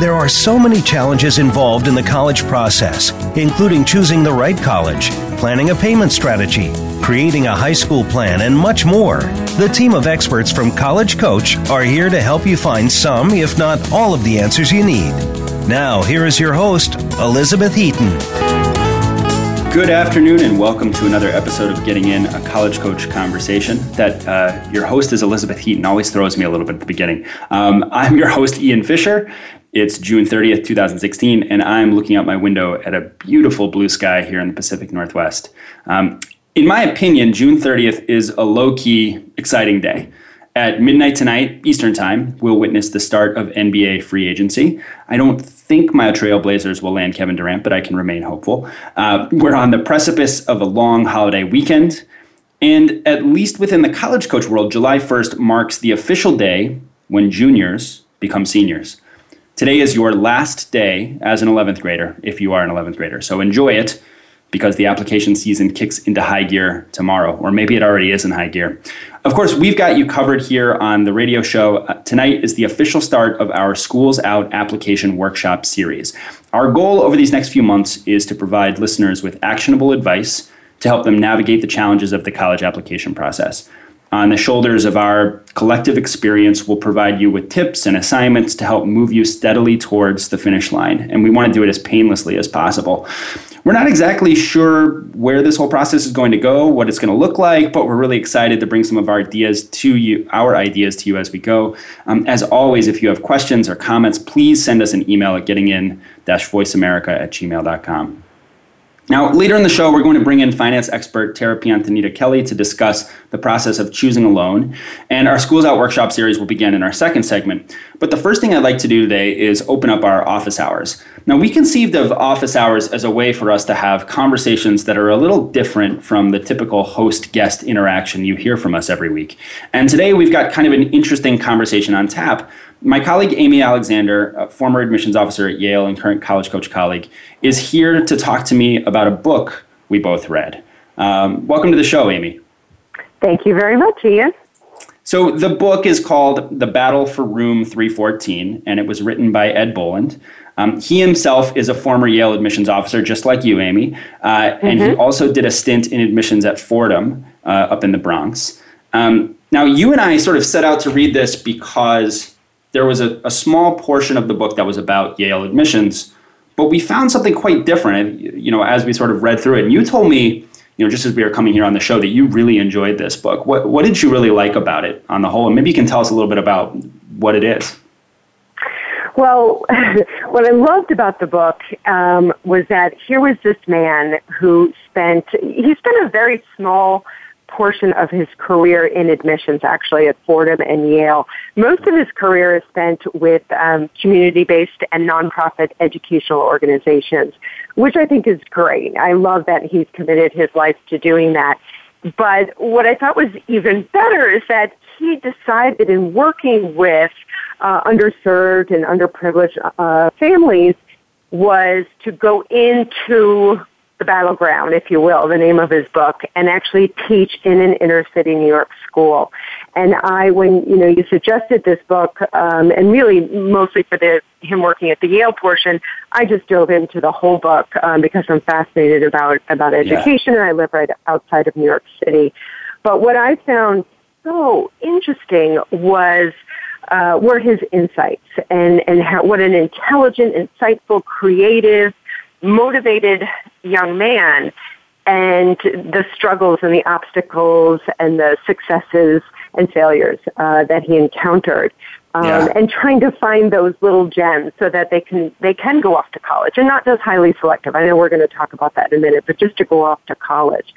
There are so many challenges involved in the college process, including choosing the right college, planning a payment strategy, creating a high school plan, and much more. The team of experts from College Coach are here to help you find some, if not all, of the answers you need. Now, here is your host, Elizabeth Heaton. Good afternoon, and welcome to another episode of Getting In, a college coach conversation. That uh, your host is Elizabeth Heaton. Always throws me a little bit at the beginning. Um, I'm your host, Ian Fisher. It's June 30th, 2016, and I'm looking out my window at a beautiful blue sky here in the Pacific Northwest. Um, in my opinion, June 30th is a low key, exciting day. At midnight tonight, Eastern Time, we'll witness the start of NBA free agency. I don't think my Trailblazers will land Kevin Durant, but I can remain hopeful. Uh, we're on the precipice of a long holiday weekend. And at least within the college coach world, July 1st marks the official day when juniors become seniors. Today is your last day as an 11th grader, if you are an 11th grader. So enjoy it because the application season kicks into high gear tomorrow, or maybe it already is in high gear. Of course, we've got you covered here on the radio show. Uh, tonight is the official start of our Schools Out application workshop series. Our goal over these next few months is to provide listeners with actionable advice to help them navigate the challenges of the college application process. On the shoulders of our collective experience, we'll provide you with tips and assignments to help move you steadily towards the finish line. And we want to do it as painlessly as possible. We're not exactly sure where this whole process is going to go, what it's going to look like, but we're really excited to bring some of our ideas to you, our ideas to you as we go. Um, as always, if you have questions or comments, please send us an email at gettingin-voiceamerica at gmail.com. Now, later in the show, we're going to bring in finance expert Tara Piantanita Kelly to discuss the process of choosing a loan. And our Schools Out workshop series will begin in our second segment. But the first thing I'd like to do today is open up our office hours. Now, we conceived of office hours as a way for us to have conversations that are a little different from the typical host guest interaction you hear from us every week. And today, we've got kind of an interesting conversation on tap my colleague Amy Alexander, former admissions officer at Yale and current college coach colleague, is here to talk to me about a book we both read. Um, welcome to the show, Amy. Thank you very much, Ian. So, the book is called The Battle for Room 314, and it was written by Ed Boland. Um, he himself is a former Yale admissions officer, just like you, Amy, uh, mm-hmm. and he mm-hmm. also did a stint in admissions at Fordham uh, up in the Bronx. Um, now, you and I sort of set out to read this because there was a, a small portion of the book that was about Yale admissions, but we found something quite different, you know, as we sort of read through it. And you told me, you know, just as we were coming here on the show, that you really enjoyed this book. What, what did you really like about it on the whole? And maybe you can tell us a little bit about what it is. Well, what I loved about the book um, was that here was this man who spent, he spent a very small portion of his career in admissions, actually, at Fordham and Yale. Most of his career is spent with um, community-based and nonprofit educational organizations, which I think is great. I love that he's committed his life to doing that. But what I thought was even better is that he decided in working with uh, underserved and underprivileged uh, families was to go into the battleground, if you will, the name of his book, and actually teach in an inner city New York school. And I, when you know, you suggested this book, um, and really mostly for the him working at the Yale portion, I just dove into the whole book um, because I'm fascinated about about education, yeah. and I live right outside of New York City. But what I found so interesting was. Uh, were his insights and, and how, what an intelligent, insightful, creative, motivated young man and the struggles and the obstacles and the successes and failures uh, that he encountered. um, Yeah. and trying to find those little gems so that they can they can go off to college and not just highly selective. I know we're going to talk about that in a minute, but just to go off to college.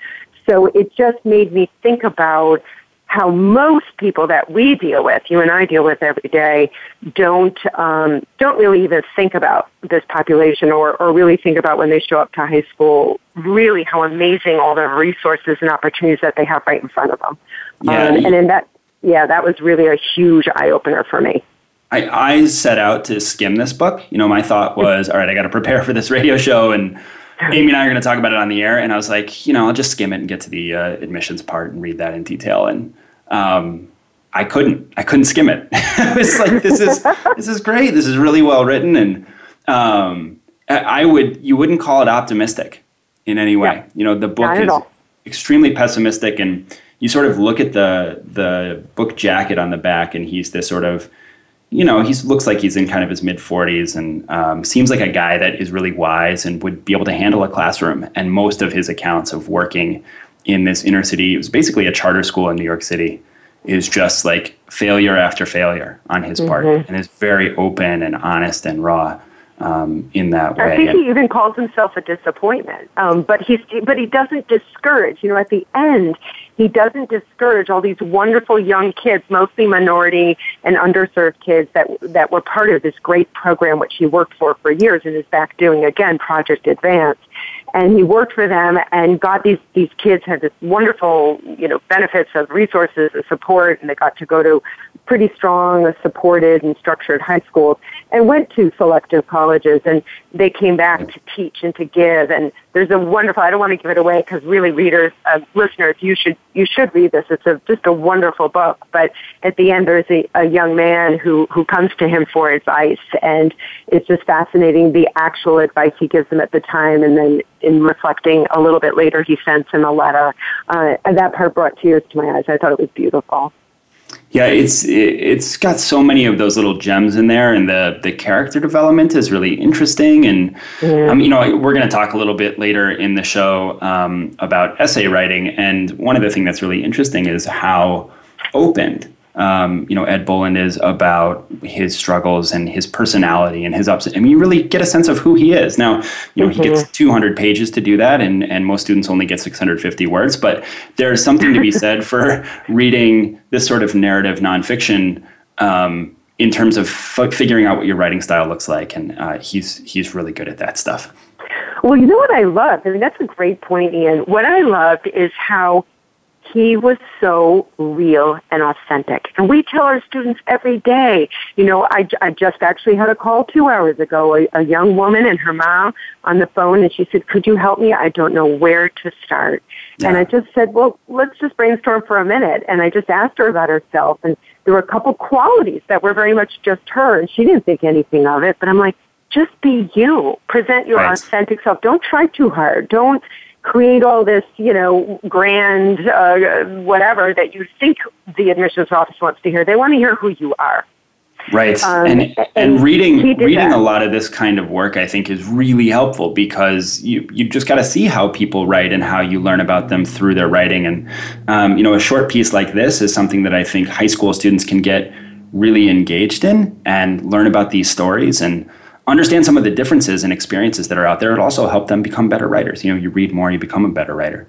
So it just made me think about how most people that we deal with, you and I deal with every day, don't um, don't really even think about this population or, or really think about when they show up to high school, really how amazing all the resources and opportunities that they have right in front of them. Yeah. Um, and in that, yeah, that was really a huge eye opener for me. I, I set out to skim this book. You know, my thought was, all right, I got to prepare for this radio show, and Amy and I are going to talk about it on the air. And I was like, you know, I'll just skim it and get to the uh, admissions part and read that in detail. And um, I couldn't. I couldn't skim it. I was like, this is this is great. This is really well written, and um, I would you wouldn't call it optimistic in any way. Yeah. You know, the book is all. extremely pessimistic, and you sort of look at the the book jacket on the back, and he's this sort of you know, he looks like he's in kind of his mid 40s and um, seems like a guy that is really wise and would be able to handle a classroom. And most of his accounts of working in this inner city, it was basically a charter school in New York City, is just like failure after failure on his part. And is very open and honest and raw um, in that way. I think he even calls himself a disappointment. Um, but he's but he doesn't discourage. You know, at the end, he doesn't discourage all these wonderful young kids, mostly minority and underserved kids that that were part of this great program which he worked for for years and is back doing again Project Advance. And he worked for them and got these these kids had this wonderful you know benefits of resources and support, and they got to go to pretty strong, supported, and structured high schools, and went to selective colleges, and they came back to teach and to give. And there's a wonderful. I don't want to give it away because really, readers, uh, listeners, you should you should read this. It's a, just a wonderful book. But at the end, there's a, a young man who who comes to him for advice, and it's just fascinating the actual advice he gives him at the time, and then in reflecting a little bit later, he sends him a letter. Uh, and that part brought tears to my eyes. I thought it was beautiful. Yeah, it's it, it's got so many of those little gems in there, and the the character development is really interesting. And um, you know, we're going to talk a little bit later in the show um, about essay writing. And one of the things that's really interesting is how open um, you know Ed Boland is about his struggles and his personality and his ups. I mean, you really get a sense of who he is. Now, you know, he gets 200 pages to do that, and and most students only get 650 words. But there's something to be said for reading this sort of narrative nonfiction. Um, in terms of f- figuring out what your writing style looks like, and uh, he's he's really good at that stuff. Well, you know what I loved? I mean, that's a great point, Ian. What I loved is how he was so real and authentic. And we tell our students every day, you know, I, I just actually had a call two hours ago, a, a young woman and her mom on the phone, and she said, could you help me? I don't know where to start. And I just said, well, let's just brainstorm for a minute. And I just asked her about herself, and there were a couple qualities that were very much just her, and she didn't think anything of it, but I'm like, just be you. Present your Right. authentic self. Don't try too hard. Don't create all this, you know, grand uh, whatever that you think the admissions office wants to hear. They want to hear who you are. Right. Um, and and and reading reading that. a lot of this kind of work I think is really helpful because you you just got to see how people write and how you learn about them through their writing and um, you know a short piece like this is something that I think high school students can get really engaged in and learn about these stories and understand some of the differences and experiences that are out there. It also help them become better writers. You know, you read more, you become a better writer.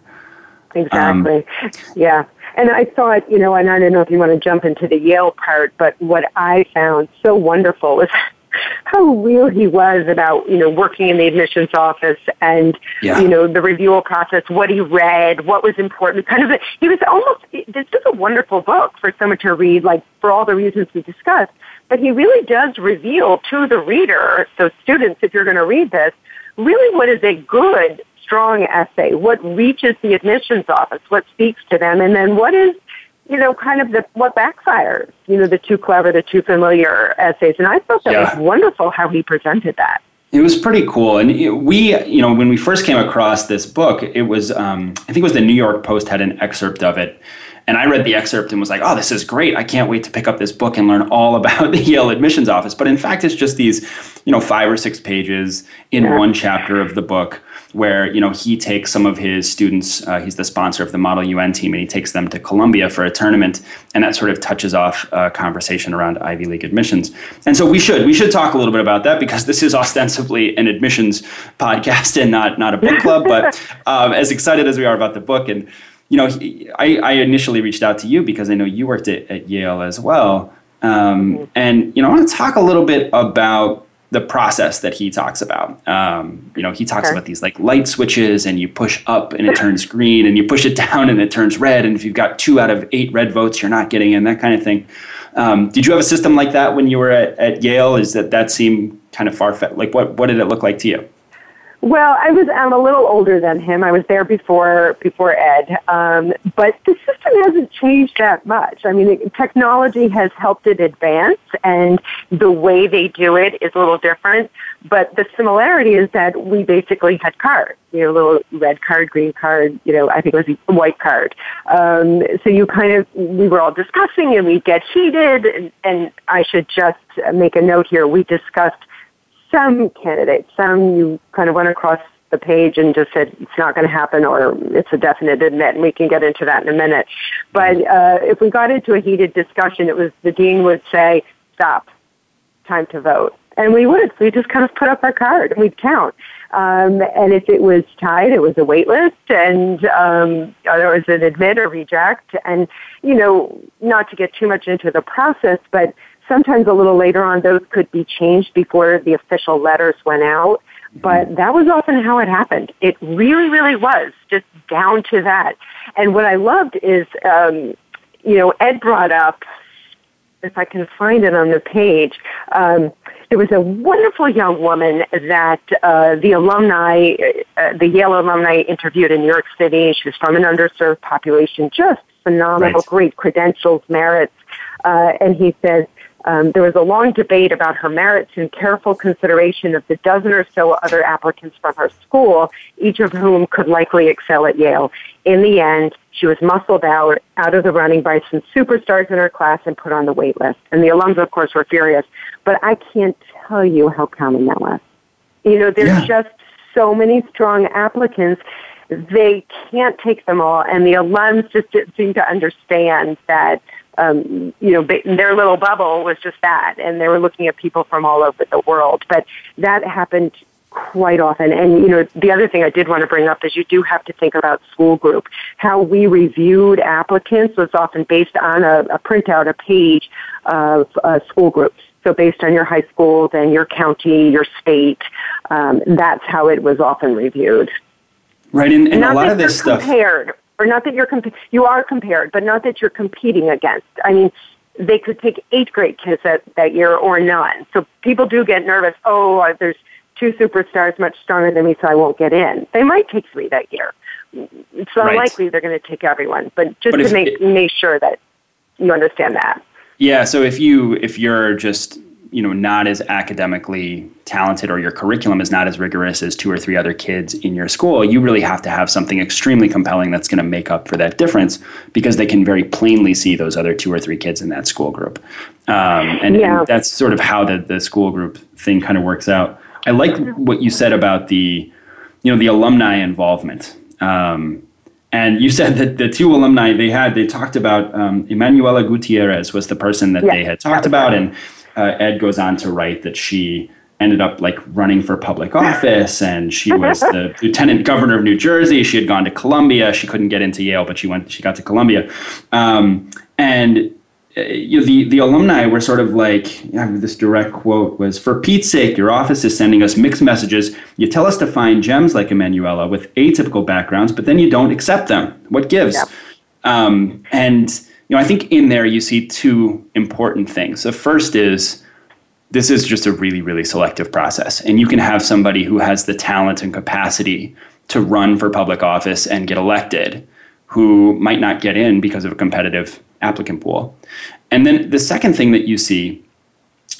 Exactly. Um, yeah. And I thought, you know, and I don't know if you want to jump into the Yale part, but what I found so wonderful was how real he was about, you know, working in the admissions office and, Yeah. you know, the review process, what he read, what was important, kind of, a, he was almost, this is a wonderful book for someone to read, like, for all the reasons we discussed, but he really does reveal to the reader, so students, if you're going to read this, really what is a good, strong essay, what reaches the admissions office, what speaks to them, and then what is, you know, kind of the what backfires, you know, the too clever, the too familiar essays. And I thought that Yeah. was wonderful how he presented that. It was pretty cool, and it, we, you know, when we first came across this book, it was, um, I think it was the New York Post had an excerpt of it, and I read the excerpt and was like, "Oh, this is great! I can't wait to pick up this book and learn all about the Yale admissions office." But in fact, it's just these, you know, five or six pages in Yeah. one chapter of the book, where you know he takes some of his students. Uh, he's the sponsor of the Model UN team, and he takes them to Columbia for a tournament, and that sort of touches off a conversation around Ivy League admissions. And so we should we should talk a little bit about that because this is ostensibly an admissions podcast and not not a book club. but um, as excited as we are about the book, and you know, I, I initially reached out to you because I know you worked at, at Yale as well. Um, and you know, I want to talk a little bit about the process that he talks about. Um, you know, he talks about these like light switches, and you push up and it turns green, and you push it down and it turns red. And if you've got two out of eight red votes, you're not getting in. That kind of thing. Um, did you have a system like that when you were at, at Yale? Is that that seemed kind of far fetched? Like, what what did it look like to you? Well, I was I'm a little older than him. I was there before before Ed, um, but the system hasn't changed that much. I mean, technology has helped it advance, and the way they do it is a little different. But the similarity is that we basically had cards, you know, little red card, green card, you know, I think it was a white card. Um, so you kind of we were all discussing, and we get heated. And, and I should just make a note here: we discussed some candidates, some you kind of went across the page and just said it's not going to happen or it's a definite admit, and we can get into that in a minute. But uh, if we got into a heated discussion, it was the dean would say, "Stop, time to vote," and we would. We just kind of put up our card and we'd count. Um, and if it was tied, it was a wait list, and um, there was an admit or reject. And you know, not to get too much into the process, but Sometimes a little later on, those could be changed before the official letters went out. But mm-hmm. that was often how it happened. It really, really was just down to that. And what I loved is, um, you know, Ed brought up, if I can find it on the page, um, there was a wonderful young woman that uh, the alumni, uh, the Yale alumni interviewed in New York City. She was from an underserved population, just phenomenal, right. great credentials, merits. Uh, and he says, um, there was a long debate about her merits and careful consideration of the dozen or so other applicants from her school, each of whom could likely excel at Yale. In the end, she was muscled out, out of the running by some superstars in her class and put on the wait list. And the alums, of course, were furious. But I can't tell you how common that was. You know, there's yeah. just so many strong applicants they can't take them all, and the alums just didn't seem to understand that um, you know, their little bubble was just that, and they were looking at people from all over the world. But that happened quite often. And, you know, the other thing I did want to bring up is you do have to think about school group. How we reviewed applicants was often based on a, a printout, a page of uh, school groups. So based on your high school, then your county, your state, um, that's how it was often reviewed. Right, and, and a lot of this stuff compared or not that you're comp- you are compared, but not that you're competing against. I mean, they could take eight great kids that, that year or none. So people do get nervous. Oh, there's two superstars much stronger than me, so I won't get in. They might take three that year. It's unlikely right. they're going to take everyone, but just but to make, it, make sure that you understand that. Yeah. So if you if you're just you know not as academically talented or your curriculum is not as rigorous as two or three other kids in your school you really have to have something extremely compelling that's going to make up for that difference because they can very plainly see those other two or three kids in that school group um, and, yeah. and, that's sort of how the, the school group thing kind of works out i like what you said about the you know the alumni involvement um, and you said that the two alumni they had they talked about um, emanuela gutierrez was the person that yeah. they had talked about and uh, Ed goes on to write that she ended up like running for public office and she was the lieutenant governor of New Jersey. She had gone to Columbia. She couldn't get into Yale, but she went. She got to Columbia, um, and uh, you know, the the alumni were sort of like yeah, this direct quote was for Pete's sake, your office is sending us mixed messages. You tell us to find gems like Emanuela with atypical backgrounds, but then you don't accept them. What gives? Yeah. Um, and you know, I think in there you see two important things. The first is this is just a really, really selective process. And you can have somebody who has the talent and capacity to run for public office and get elected who might not get in because of a competitive applicant pool. And then the second thing that you see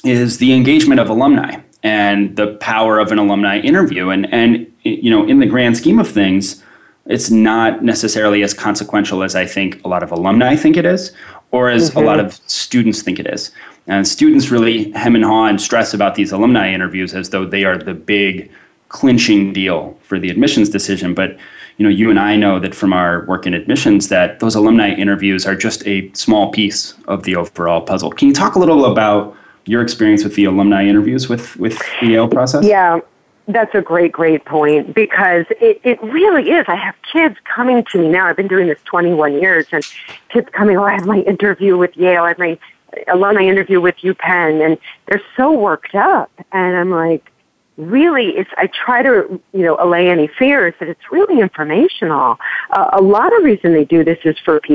is the engagement of alumni and the power of an alumni interview. And, and you know, in the grand scheme of things, it's not necessarily as consequential as I think a lot of alumni think it is, or as mm-hmm. a lot mm-hmm. of students think it is. And students really hem and haw and stress about these alumni interviews as though they are the big clinching deal for the admissions decision. But you know, you and I know that from our work in admissions that those alumni interviews are just a small piece of the overall puzzle. Can you talk a little about your experience with the alumni interviews with with the Yale process? Yeah. That's a great, great point because it, it really is. I have kids coming to me now. I've been doing this 21 years and kids coming, oh, I have my interview with Yale. I have my alumni interview with UPenn and they're so worked up. And I'm like, really it's i try to you know allay any fears that it's really informational uh, a lot of reason they do this is for pr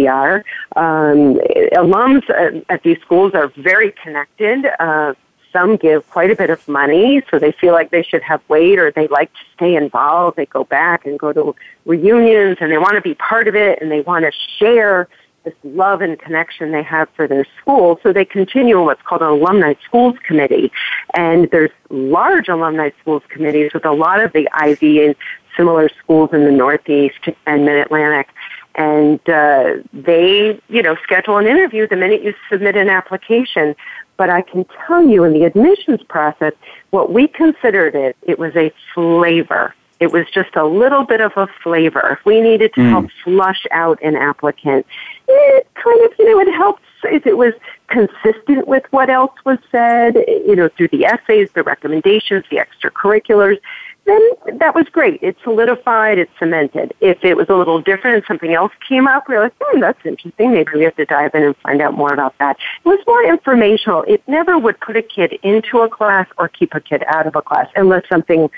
um, alums at these schools are very connected uh, some give quite a bit of money so they feel like they should have weight or they like to stay involved they go back and go to reunions and they want to be part of it and they want to share this love and connection they have for their school. So they continue in what's called an alumni schools committee. And there's large alumni schools committees with a lot of the Ivy and similar schools in the Northeast and Mid-Atlantic. And uh, they, you know, schedule an interview the minute you submit an application. But I can tell you in the admissions process, what we considered it, it was a flavor it was just a little bit of a flavor. If we needed to mm. help flush out an applicant, it kind of, you know, it helps if it was consistent with what else was said, you know, through the essays, the recommendations, the extracurriculars, then that was great. It solidified, it cemented. If it was a little different and something else came up, we were like, hmm, that's interesting. Maybe we have to dive in and find out more about that. It was more informational. It never would put a kid into a class or keep a kid out of a class unless something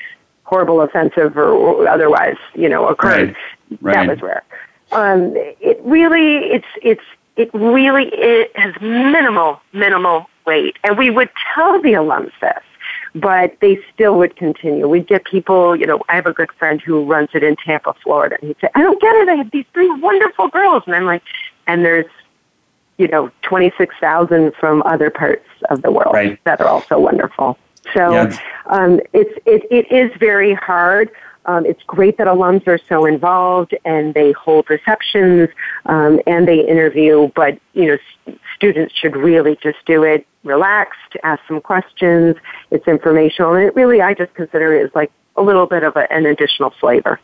horrible, offensive, or otherwise, you know, occurred. Right. Right. That was rare. Um, it really, it's, it's, it really it has minimal, minimal weight. And we would tell the alums this, but they still would continue. We'd get people, you know, I have a good friend who runs it in Tampa, Florida, and he'd say, I don't get it. I have these three wonderful girls. And I'm like, and there's, you know, 26,000 from other parts of the world right. that are also wonderful. So yeah. um, it's it, it is very hard. Um, it's great that alums are so involved and they hold receptions um, and they interview, but you know, s- students should really just do it relaxed, ask some questions. It's informational, and it really I just consider it as like a little bit of a, an additional flavor.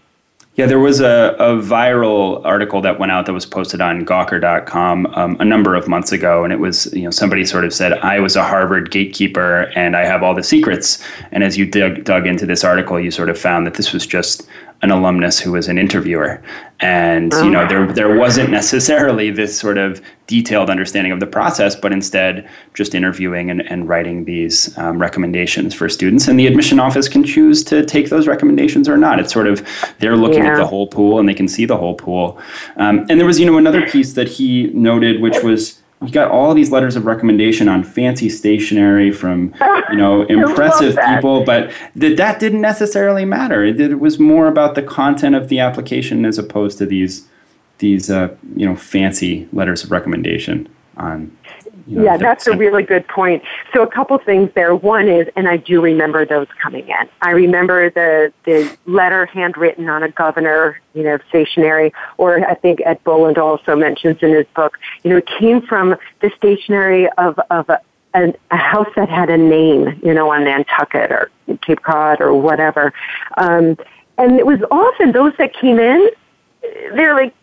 Yeah, there was a, a viral article that went out that was posted on Gawker.com um, a number of months ago, and it was you know somebody sort of said I was a Harvard gatekeeper and I have all the secrets. And as you dug, dug into this article, you sort of found that this was just an alumnus who was an interviewer. And you know there there wasn't necessarily this sort of detailed understanding of the process but instead just interviewing and, and writing these um, recommendations for students. And the admission office can choose to take those recommendations or not. It's sort of they're looking yeah. at the whole pool and they can see the whole pool. Um, and there was you know another piece that he noted which was we got all these letters of recommendation on fancy stationery from you know impressive people but that that didn't necessarily matter. It, it, was more about the content of the application as opposed to these these uh, you know fancy letters of recommendation on you know, yeah, that's a really good point. So a couple things there. One is, and I do remember those coming in. I remember the the letter handwritten on a governor, you know, stationery, or I think Ed Boland also mentions in his book. You know, it came from the stationery of of a, a, a house that had a name, you know, on Nantucket or Cape Cod or whatever. Um, and it was often those that came in they're like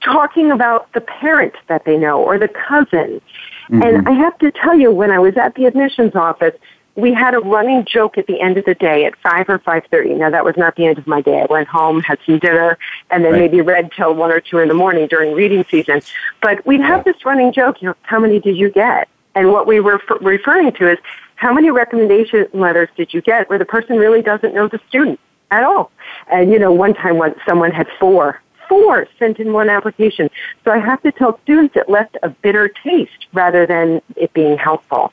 talking about the parent that they know or the cousin Mm-hmm. And I have to tell you, when I was at the admissions office, we had a running joke at the end of the day at 5 or 5.30. Now, that was not the end of my day. I went home, had some dinner, and then right. maybe read till 1 or 2 in the morning during reading season. But we'd have this running joke, you know, how many did you get? And what we were f- referring to is, how many recommendation letters did you get where the person really doesn't know the student at all? And, you know, one time when someone had four four sent in one application. So I have to tell students it left a bitter taste rather than it being helpful.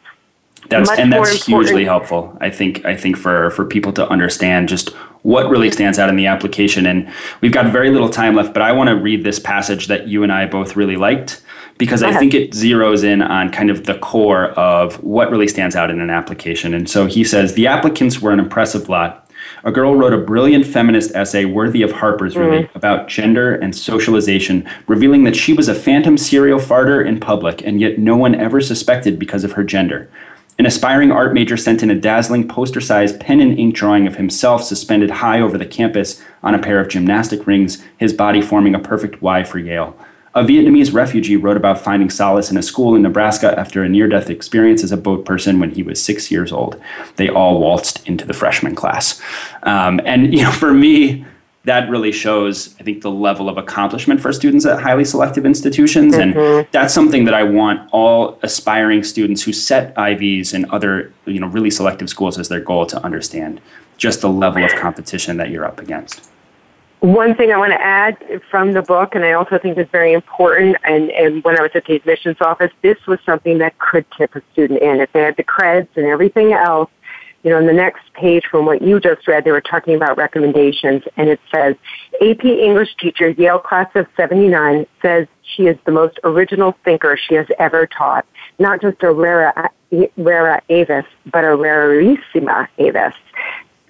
That's Much and that's hugely helpful. I think I think for for people to understand just what really stands out in the application. And we've got very little time left, but I want to read this passage that you and I both really liked because I think it zeroes in on kind of the core of what really stands out in an application. And so he says the applicants were an impressive lot a girl wrote a brilliant feminist essay worthy of Harper's, really, mm. about gender and socialization, revealing that she was a phantom serial farter in public, and yet no one ever suspected because of her gender. An aspiring art major sent in a dazzling poster sized pen and ink drawing of himself suspended high over the campus on a pair of gymnastic rings, his body forming a perfect Y for Yale. A Vietnamese refugee wrote about finding solace in a school in Nebraska after a near death experience as a boat person when he was six years old. They all waltzed into the freshman class. Um, and, you know, for me, that really shows, I think, the level of accomplishment for students at highly selective institutions. Mm-hmm. And that's something that I want all aspiring students who set Ivies and other, you know, really selective schools as their goal to understand just the level of competition that you're up against. One thing I want to add from the book, and I also think is very important, and, and when I was at the admissions office, this was something that could tip a student in. If they had the creds and everything else, you know, on the next page from what you just read, they were talking about recommendations, and it says, AP English teacher, Yale class of 79, says she is the most original thinker she has ever taught. Not just a rara, rara avis, but a rarissima avis.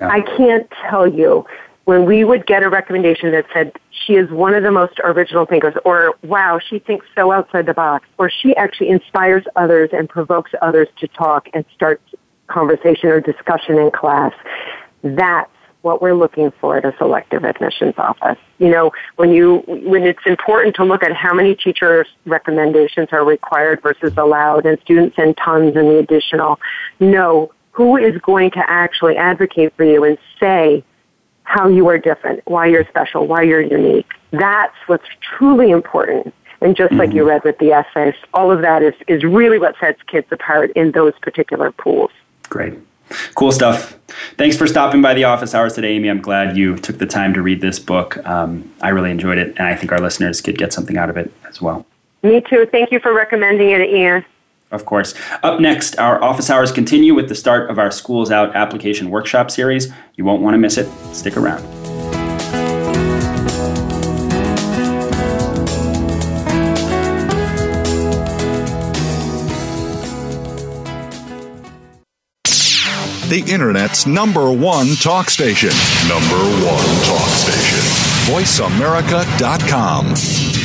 Yeah. I can't tell you when we would get a recommendation that said she is one of the most original thinkers or wow she thinks so outside the box or she actually inspires others and provokes others to talk and start conversation or discussion in class. That's what we're looking for at a selective admissions office. You know, when you when it's important to look at how many teachers recommendations are required versus allowed and students send tons and the additional, know who is going to actually advocate for you and say how you are different, why you're special, why you're unique. That's what's truly important. And just mm-hmm. like you mm-hmm. read with the essays, all of that is, is really what sets kids apart in those particular pools. Great. Cool stuff. Thanks for stopping by the office hours today, Amy. I'm glad you took the time to read this book. Um, I really enjoyed it, and I think our listeners could get something out of it as well. Me too. Thank you for recommending it, Ian. Of course. Up next, our office hours continue with the start of our Schools Out application workshop series. You won't want to miss it. Stick around. the Internet's number one talk station. Number one talk station. VoiceAmerica.com.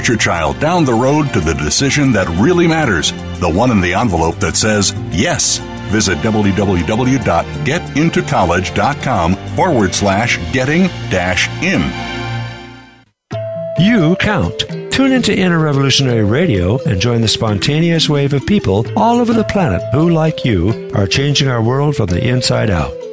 start your child down the road to the decision that really matters, the one in the envelope that says yes. Visit www.getintocollege.com forward slash getting dash in. You count. Tune into Inner Revolutionary Radio and join the spontaneous wave of people all over the planet who, like you, are changing our world from the inside out.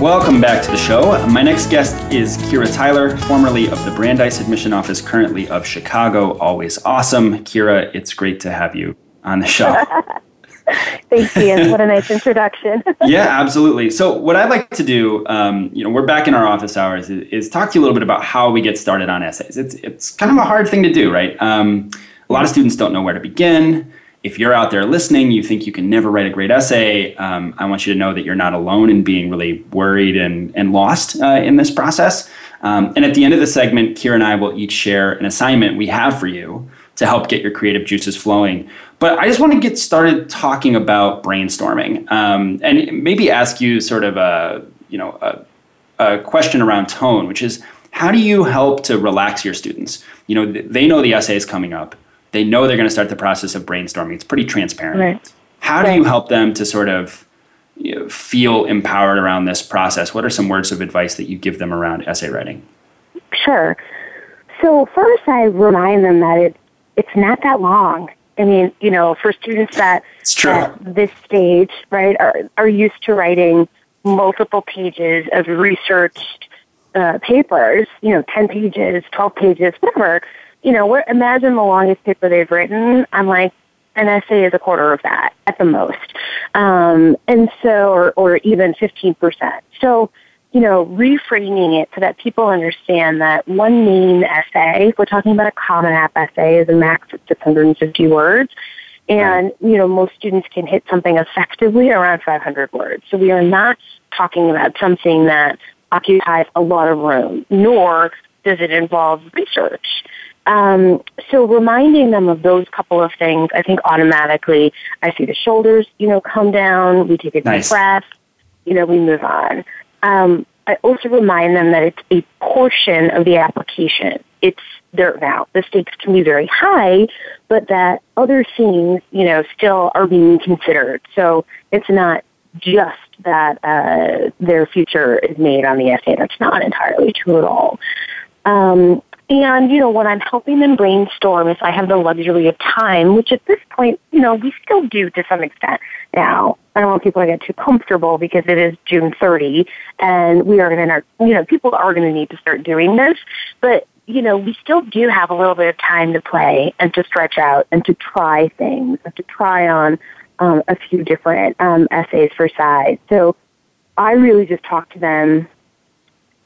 Welcome back to the show. My next guest is Kira Tyler, formerly of the Brandeis Admission Office, currently of Chicago. Always awesome. Kira, it's great to have you on the show. Thanks, Ian. What a nice introduction. yeah, absolutely. So, what I'd like to do, um, you know, we're back in our office hours, is, is, talk to you a little bit about how we get started on essays. It's it's kind of a hard thing to do, right? Um, a lot of students don't know where to begin. If you're out there listening, you think you can never write a great essay, um, I want you to know that you're not alone in being really worried and, and lost uh, in this process. Um, and at the end of the segment, Kira and I will each share an assignment we have for you to help get your creative juices flowing. But I just want to get started talking about brainstorming um, and maybe ask you sort of a you know a, a question around tone, which is how do you help to relax your students? You know, they know the essay is coming up. They know they're going to start the process of brainstorming. It's pretty transparent. Right. How do you help them to sort of you know, feel empowered around this process? What are some words of advice that you give them around essay writing? Sure. So first, I remind them that it it's not that long. I mean, you know, for students that at this stage, right, are are used to writing multiple pages of researched uh, papers, you know, ten pages, twelve pages, whatever. You know, imagine the longest paper they've written. I'm like, an essay is a quarter of that at the most, um, and so, or, or even fifteen percent. So you know, reframing it so that people understand that one main essay, if we're talking about a Common App essay, is a max of 650 words. And, you know, most students can hit something effectively around 500 words. So we are not talking about something that occupies a lot of room, nor does it involve research. Um, so reminding them of those couple of things, I think automatically I see the shoulders, you know, come down, we take a nice. deep breath, you know, we move on um, I also remind them that it's a portion of the application. It's their now. The stakes can be very high, but that other things, you know, still are being considered. So it's not just that uh, their future is made on the essay. That's not entirely true at all. Um, and, you know, when I'm helping them brainstorm, if I have the luxury of time, which at this point, you know, we still do to some extent now. I don't want people to get too comfortable because it is June 30 and we are going to, you know, people are going to need to start doing this. But, you know, we still do have a little bit of time to play and to stretch out and to try things and to try on um, a few different um, essays for size. So I really just talk to them,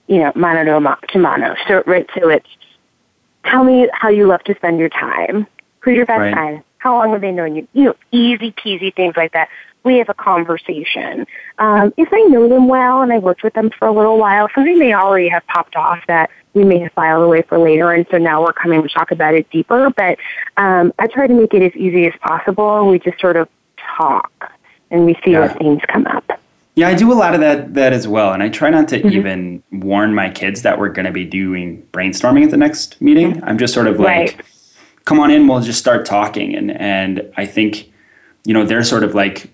you know, mano to mano. So, right, so it's, tell me how you love to spend your time. Who's your best right. friend? How long have they known you? You know, easy peasy things like that. We have a conversation. Um, if I know them well and I worked with them for a little while, something may already have popped off that we may have filed away for later, and so now we're coming to talk about it deeper. But um, I try to make it as easy as possible, we just sort of talk and we see yeah. what themes come up. Yeah, I do a lot of that that as well, and I try not to mm-hmm. even warn my kids that we're going to be doing brainstorming at the next meeting. Mm-hmm. I'm just sort of like, right. "Come on in, we'll just start talking." And and I think, you know, they're sort of like,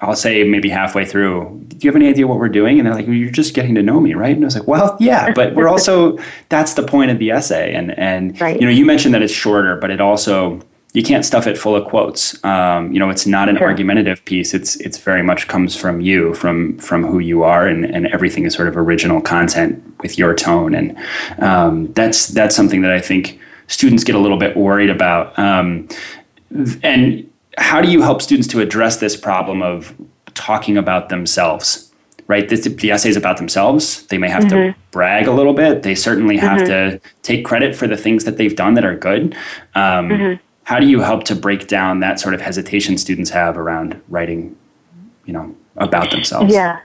I'll say maybe halfway through, "Do you have any idea what we're doing?" And they're like, well, "You're just getting to know me, right?" And I was like, "Well, yeah, but we're also that's the point of the essay." And and right. you know, you mentioned that it's shorter, but it also you can't stuff it full of quotes. Um, you know, it's not an sure. argumentative piece. It's it's very much comes from you, from from who you are, and, and everything is sort of original content with your tone, and um, that's that's something that I think students get a little bit worried about. Um, and how do you help students to address this problem of talking about themselves? Right, this, the essay is about themselves. They may have mm-hmm. to brag a little bit. They certainly have mm-hmm. to take credit for the things that they've done that are good. Um, mm-hmm how do you help to break down that sort of hesitation students have around writing, you know, about themselves? Yeah,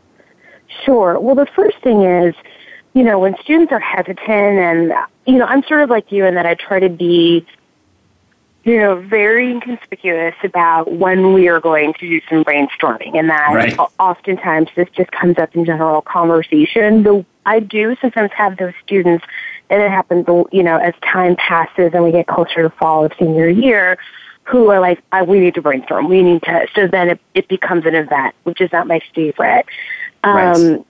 sure. Well, the first thing is, you know, when students are hesitant, and you know, I'm sort of like you in that I try to be, you know, very inconspicuous about when we are going to do some brainstorming, and that right. oftentimes this just comes up in general conversation. Though I do sometimes have those students and it happens, you know, as time passes and we get closer to fall of senior year, who are like, we need to brainstorm, we need to. So then it, it becomes an event, which is not my favorite. Um, right.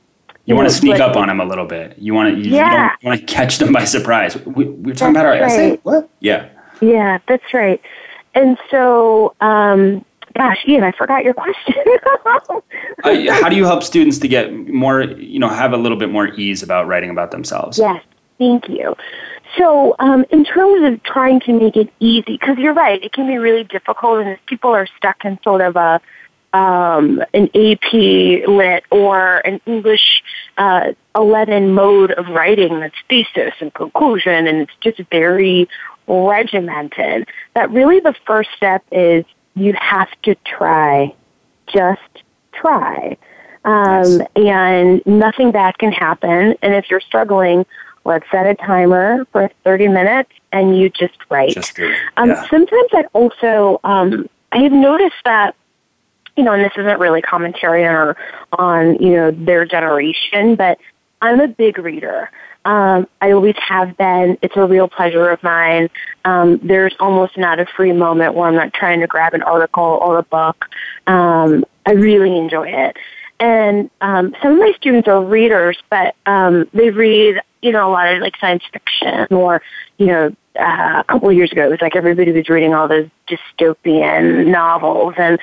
You, want to sneak but, up on them a little bit. You want to, you, yeah. you want to catch them by surprise. We, we talking about our right. essay. What? Yeah. Yeah, that's right. And so, um, gosh, Ian, I forgot your question. uh, how do you help students to get more, you know, have a little bit more ease about writing about themselves? Yes. Thank you. So, um, in terms of trying to make it easy, because you're right, it can be really difficult, and if people are stuck in sort of a um, an AP lit or an English uh, 11 mode of writing that's thesis and conclusion, and it's just very regimented that really the first step is you have to try. Just try. Um, And nothing bad can happen. And if you're struggling, let's set a timer for 30 minutes and you just write. Just do, um, yeah. Sometimes I also, um, I have noticed that, you know, and this isn't really commentary on, on, you know, their generation, but I'm a big reader. Um, I always have been. It's a real pleasure of mine. Um, there's almost not a free moment where I'm not trying to grab an article or a book. Um, I really enjoy it. And um, some of my students are readers, but um, they read, you know, a lot of like science fiction or, you know, uh, a couple of years ago, it was like everybody was reading all those dystopian novels, and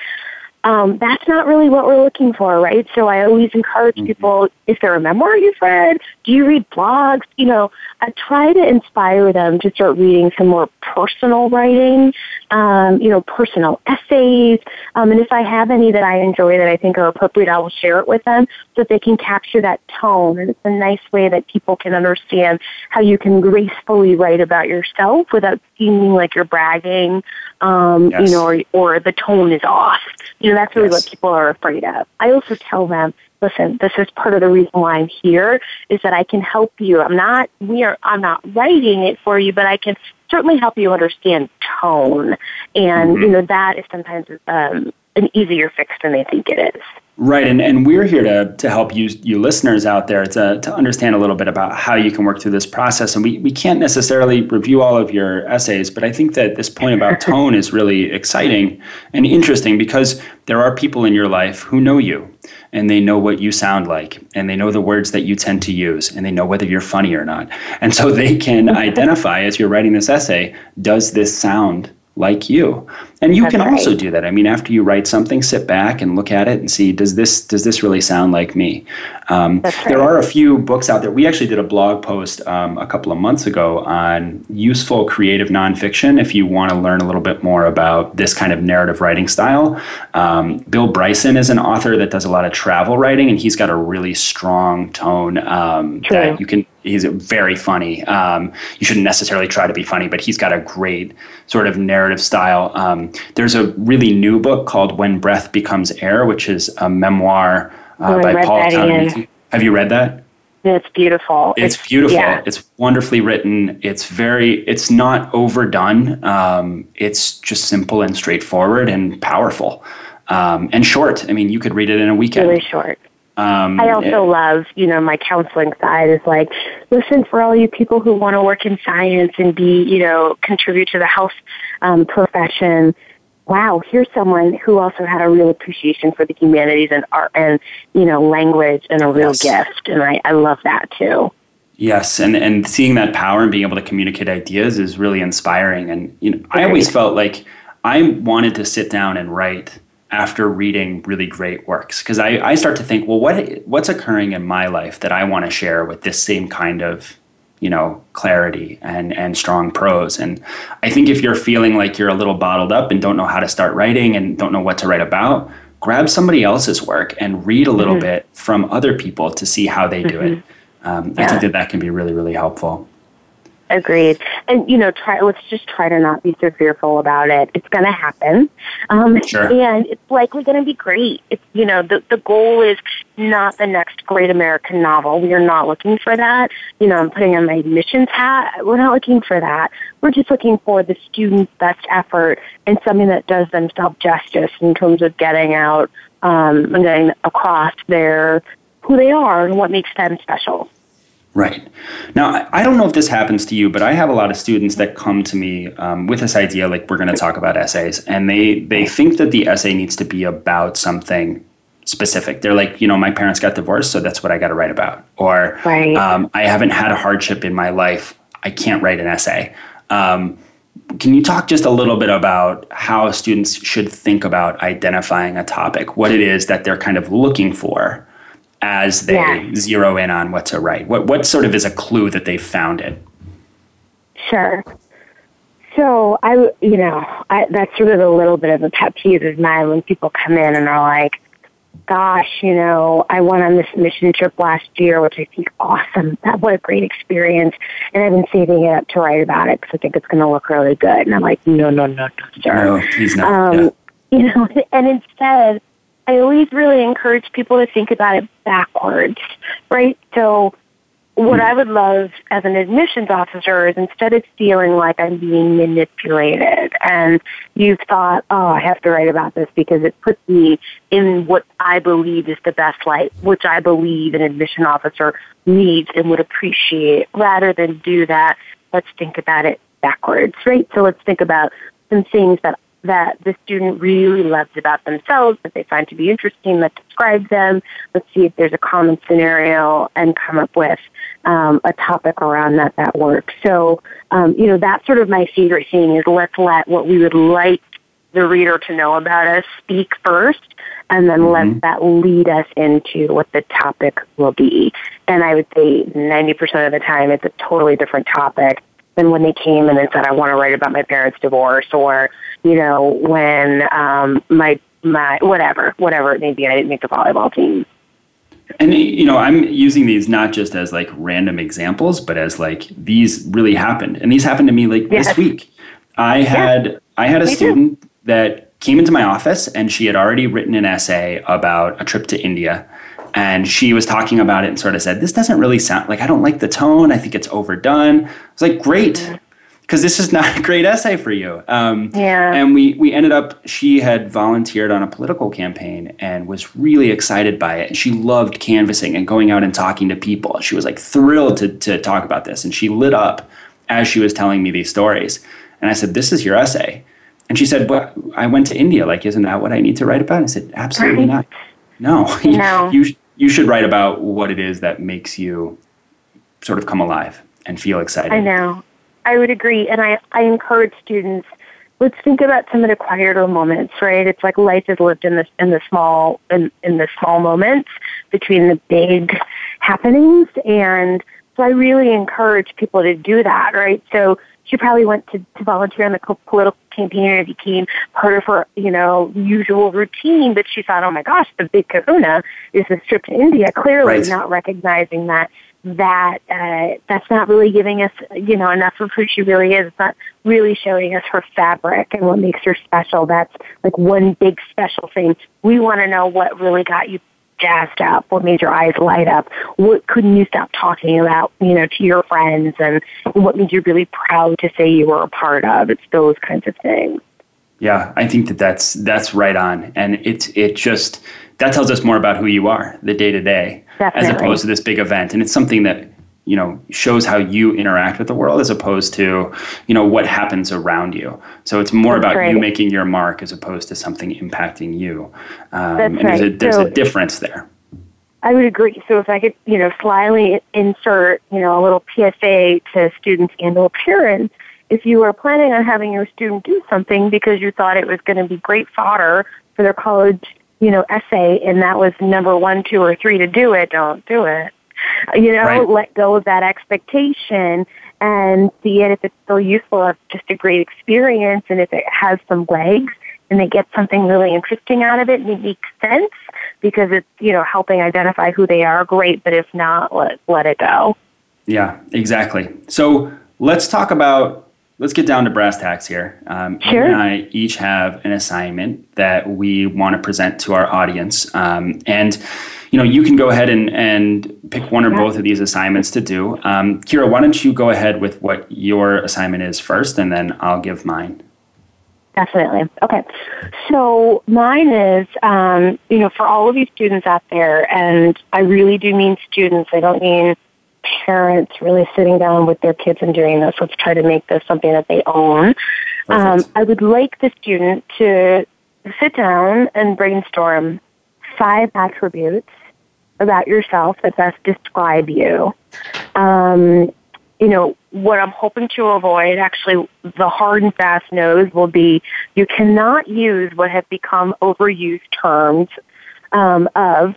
um, that's not really what we're looking for, right? So I always encourage mm-hmm. people, is there a memoir you've read? Do you read blogs? You know, I try to inspire them to start reading some more personal writing, um, you know, personal essays. Um, and if I have any that I enjoy that I think are appropriate, I will share it with them so that they can capture that tone. And it's a nice way that people can understand how you can gracefully write about yourself without seeming like you're bragging, um, yes. you know, or, or the tone is off. You know, that's really yes. what people are afraid of. I also tell them, listen, this is part of the reason why I'm here is that I can help you. I'm not, we are, I'm not writing it for you, but I can certainly help you understand tone. And, mm-hmm. you know, that is sometimes um, an easier fix than they think it is. Right, and, and we're here to, to help you, you listeners out there to, to understand a little bit about how you can work through this process. And we, we can't necessarily review all of your essays, but I think that this point about tone is really exciting and interesting because there are people in your life who know you and they know what you sound like and they know the words that you tend to use and they know whether you're funny or not. And so they can identify as you're writing this essay, does this sound like you and you That's can right. also do that i mean after you write something sit back and look at it and see does this does this really sound like me um, right. there are a few books out there we actually did a blog post um, a couple of months ago on useful creative nonfiction if you want to learn a little bit more about this kind of narrative writing style um, bill bryson is an author that does a lot of travel writing and he's got a really strong tone um, that you can he's very funny. Um, you shouldn't necessarily try to be funny, but he's got a great sort of narrative style. Um, there's a really new book called When Breath Becomes Air, which is a memoir uh, oh, by Paul. Have you read that? It's beautiful. It's, it's beautiful. Yeah. It's wonderfully written. It's very. It's not overdone. Um, it's just simple and straightforward and powerful, um, and short. I mean, you could read it in a weekend. Really short. Um, I also it, love, you know, my counseling side is like, listen, for all you people who want to work in science and be, you know, contribute to the health um, profession. Wow, here's someone who also had a real appreciation for the humanities and art and, you know, language and a real yes. gift. And I, I love that too. Yes, and, and seeing that power and being able to communicate ideas is really inspiring. And you know, I always felt like I wanted to sit down and write after reading really great works because I, I start to think well what what's occurring in my life that i want to share with this same kind of you know clarity and and strong prose and i think if you're feeling like you're a little bottled up and don't know how to start writing and don't know what to write about grab somebody else's work and read a little mm-hmm. bit from other people to see how they do mm-hmm. it um, yeah. i think that that can be really really helpful Agreed. And, you know, try, let's just try to not be so fearful about it. It's going to happen. Um, sure. And it's likely going to be great. It's, you know, the, the goal is not the next great American novel. We are not looking for that. You know, I'm putting on my admissions hat. We're not looking for that. We're just looking for the student's best effort and something that does themselves justice in terms of getting out um, and getting across their, who they are and what makes them special. Right. Now, I don't know if this happens to you, but I have a lot of students that come to me um, with this idea, like we're going to talk about essays, and they they think that the essay needs to be about something specific. They're like, you know, my parents got divorced, so that's what I got to write about, or right. um, I haven't had a hardship in my life, I can't write an essay. Um, can you talk just a little bit about how students should think about identifying a topic, what it is that they're kind of looking for? As they yeah. zero in on what to write? What what sort of is a clue that they've found it? Sure. So I, you know, I, that's sort of a little bit of a pet peeve of mine when people come in and are like, gosh, you know, I went on this mission trip last year, which I think awesome. That what a great experience. And I've been saving it up to write about it because I think it's going to look really good. And I'm like, no, no, no, no, sir. No, he's not. Um, yeah. You know, and instead, I always really encourage people to think about it backwards, right? So what hmm. I would love as an admissions officer is instead of feeling like I'm being manipulated and you've thought, oh, I have to write about this because it puts me in what I believe is the best light, which I believe an admission officer needs and would appreciate. Rather than do that, let's think about it backwards, right? So let's think about some things that that the student really loves about themselves that they find to be interesting that describes them. Let's see if there's a common scenario and come up with um, a topic around that that works. So, um, you know, that's sort of my favorite thing is let's let what we would like the reader to know about us speak first and then mm-hmm. let that lead us into what the topic will be. And I would say 90% of the time it's a totally different topic than when they came and they said, I want to write about my parents' divorce or, you know, when um, my, my, whatever, whatever it may be, I didn't make the volleyball team. And you know, I'm using these not just as like random examples, but as like these really happened. And these happened to me like yes. this week. I had yeah. I had a me student too. that came into my office and she had already written an essay about a trip to India and she was talking about it and sort of said, This doesn't really sound like I don't like the tone. I think it's overdone. I was like, Great. Because this is not a great essay for you. Um, yeah. And we, we ended up, she had volunteered on a political campaign and was really excited by it. And she loved canvassing and going out and talking to people. She was like thrilled to, to talk about this. And she lit up as she was telling me these stories. And I said, This is your essay. And she said, Well, I went to India. Like, isn't that what I need to write about? I said, Absolutely right. not. No. No. you, you should write about what it is that makes you sort of come alive and feel excited. I know. I would agree. And I, I encourage students, let's think about some of the quieter moments, right? It's like life is lived in the, in the small, in, in the small moments between the big happenings. And so I really encourage people to do that, right? So she probably went to, to volunteer in the political campaign and it became part of her, you know, usual routine. But she thought, oh my gosh, the big kahuna is this trip to India. Clearly right. not recognizing that that uh, that's not really giving us, you know, enough of who she really is. It's not really showing us her fabric and what makes her special. That's like one big special thing. We want to know what really got you jazzed up? What made your eyes light up? What couldn't you stop talking about, you know, to your friends and what made you really proud to say you were a part of? It's those kinds of things. Yeah, I think that that's that's right on, and it it just that tells us more about who you are, the day to day, as opposed to this big event. And it's something that you know shows how you interact with the world as opposed to you know what happens around you so it's more That's about right. you making your mark as opposed to something impacting you um, and there's, a, there's so, a difference there I would agree. So if I could, you know, slyly insert, you know, a little PSA to students and or parents, if you are planning on having your student do something because you thought it was going to be great fodder for their college, you know, essay, and that was number one, two, or three to do it, don't do it. You know, right. let go of that expectation and see it if it's still useful, if just a great experience, and if it has some legs and they get something really interesting out of it and it makes sense because it's, you know, helping identify who they are, great, but if not, let, let it go. Yeah, exactly. So let's talk about, let's get down to brass tacks here. Um, sure. and I each have an assignment that we want to present to our audience. Um, and you know, you can go ahead and, and pick one or both of these assignments to do. Um, Kira, why don't you go ahead with what your assignment is first, and then I'll give mine. Definitely. Okay. So mine is, um, you know, for all of you students out there, and I really do mean students. I don't mean parents really sitting down with their kids and doing this. Let's try to make this something that they own. Um, I would like the student to sit down and brainstorm five attributes about yourself that best describe you. Um, you know, what I'm hoping to avoid, actually, the hard and fast nose will be you cannot use what have become overused terms um, of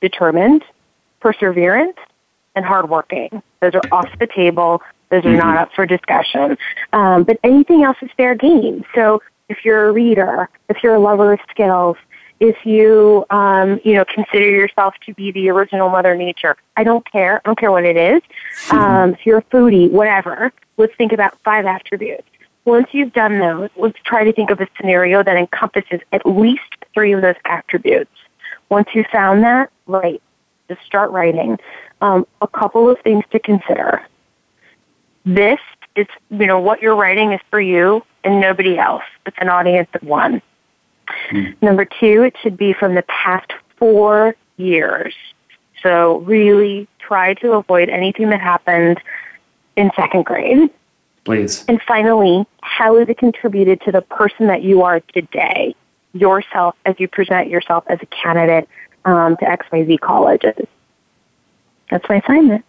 determined, perseverance, and hardworking. Those are off the table. Those are mm-hmm. not up for discussion. Um, but anything else is fair game. So if you're a reader, if you're a lover of skills, if you, um, you know, consider yourself to be the original Mother Nature. I don't care. I don't care what it is. Mm-hmm. Um, if you're a foodie, whatever. Let's think about five attributes. Once you've done those, let's try to think of a scenario that encompasses at least three of those attributes. Once you've found that, right, just start writing. Um, a couple of things to consider. This is, you know, what you're writing is for you and nobody else. It's an audience of one. Mm. Number two, it should be from the past four years. So really try to avoid anything that happened in second grade. Please. And finally, how has it contributed to the person that you are today, yourself, as you present yourself as a candidate um, to XYZ colleges? That's my assignment.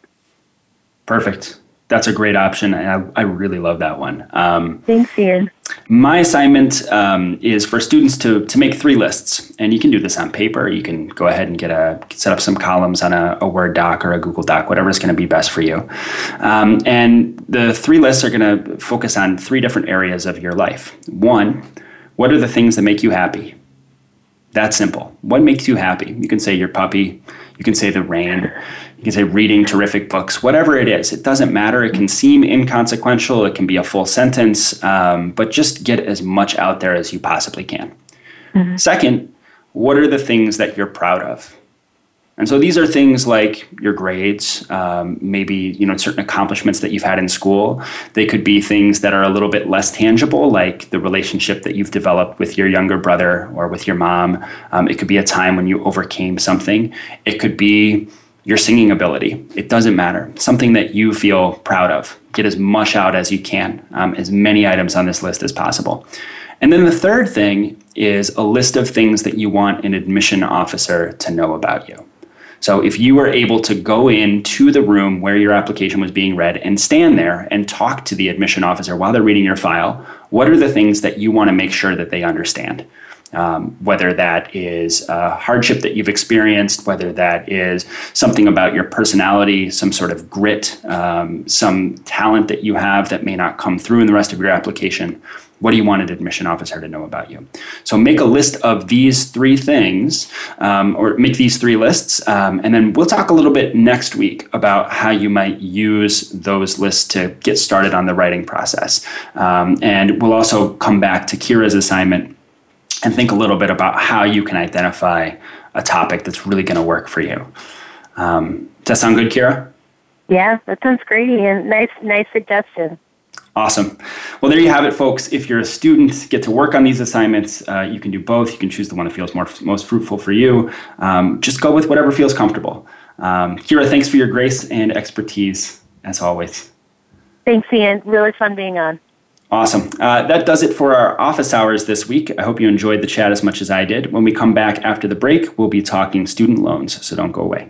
Perfect that's a great option, I, I really love that one. Um, Thanks, Ian. My assignment um, is for students to to make three lists, and you can do this on paper. You can go ahead and get a set up some columns on a, a Word doc or a Google Doc, whatever is going to be best for you. Um, and the three lists are going to focus on three different areas of your life. One, what are the things that make you happy? That's simple. What makes you happy? You can say your puppy. You can say the rain. You can say reading terrific books, whatever it is. It doesn't matter. It can seem inconsequential. It can be a full sentence, um, but just get as much out there as you possibly can. Mm-hmm. Second, what are the things that you're proud of? And so these are things like your grades, um, maybe you know certain accomplishments that you've had in school. They could be things that are a little bit less tangible, like the relationship that you've developed with your younger brother or with your mom. Um, it could be a time when you overcame something. It could be your singing ability. It doesn't matter. Something that you feel proud of. Get as much out as you can, um, as many items on this list as possible. And then the third thing is a list of things that you want an admission officer to know about you. So if you were able to go into the room where your application was being read and stand there and talk to the admission officer while they're reading your file, what are the things that you want to make sure that they understand? Um, whether that is a hardship that you've experienced, whether that is something about your personality, some sort of grit, um, some talent that you have that may not come through in the rest of your application. What do you want an admission officer to know about you? So make a list of these three things, um, or make these three lists, um, and then we'll talk a little bit next week about how you might use those lists to get started on the writing process. Um, and we'll also come back to Kira's assignment and think a little bit about how you can identify a topic that's really going to work for you. Um, does that sound good, Kira? Yeah, that sounds great, and nice, nice suggestion. Awesome. Well, there you have it, folks. If you're a student, get to work on these assignments. Uh, you can do both. You can choose the one that feels more, most fruitful for you. Um, just go with whatever feels comfortable. Um, Kira, thanks for your grace and expertise, as always. Thanks, Ian. Really fun being on. Awesome. Uh, that does it for our office hours this week. I hope you enjoyed the chat as much as I did. When we come back after the break, we'll be talking student loans, so don't go away.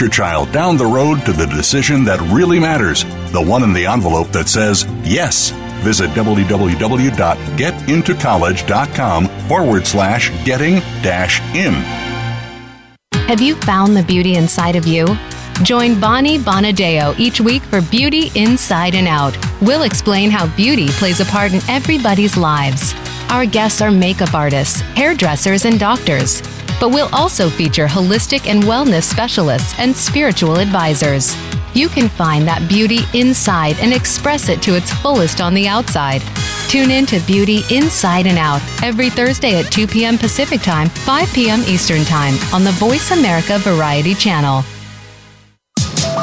your child down the road to the decision that really matters, the one in the envelope that says yes. Visit www.getintocollege.com forward slash getting dash in. Have you found the beauty inside of you? Join Bonnie Bonadeo each week for Beauty Inside and Out. We'll explain how beauty plays a part in everybody's lives. Our guests are makeup artists, hairdressers, and doctors. But we'll also feature holistic and wellness specialists and spiritual advisors. You can find that beauty inside and express it to its fullest on the outside. Tune in to Beauty Inside and Out every Thursday at 2 p.m. Pacific Time, 5 p.m. Eastern Time on the Voice America Variety Channel.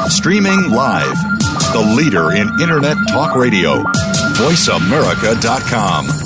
Streaming live, the leader in Internet Talk Radio, voiceamerica.com.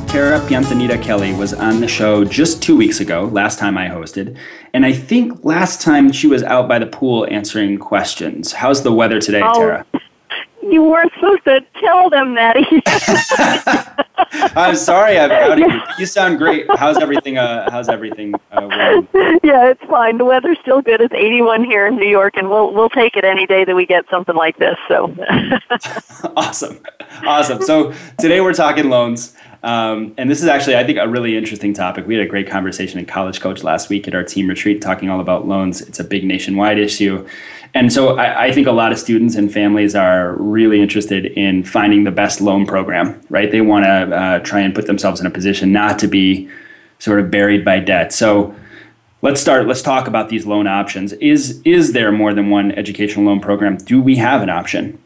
Tara Piantanita Kelly was on the show just two weeks ago, last time I hosted. And I think last time she was out by the pool answering questions. How's the weather today, oh, Tara? You weren't supposed to tell them that. I'm sorry, outing you. You sound great. How's everything? Uh, how's everything? Uh, yeah, it's fine. The weather's still good. It's 81 here in New York, and we'll we'll take it any day that we get something like this. So awesome, awesome. So today we're talking loans. Um, and this is actually, I think, a really interesting topic. We had a great conversation in College Coach last week at our team retreat talking all about loans. It's a big nationwide issue. And so I, I, think a lot of students and families are really interested in finding the best loan program, right? They want to uh, try and put themselves in a position not to be sort of buried by debt. So let's start, let's talk about these loan options. Is, is there more than one educational loan program? Do we have an option?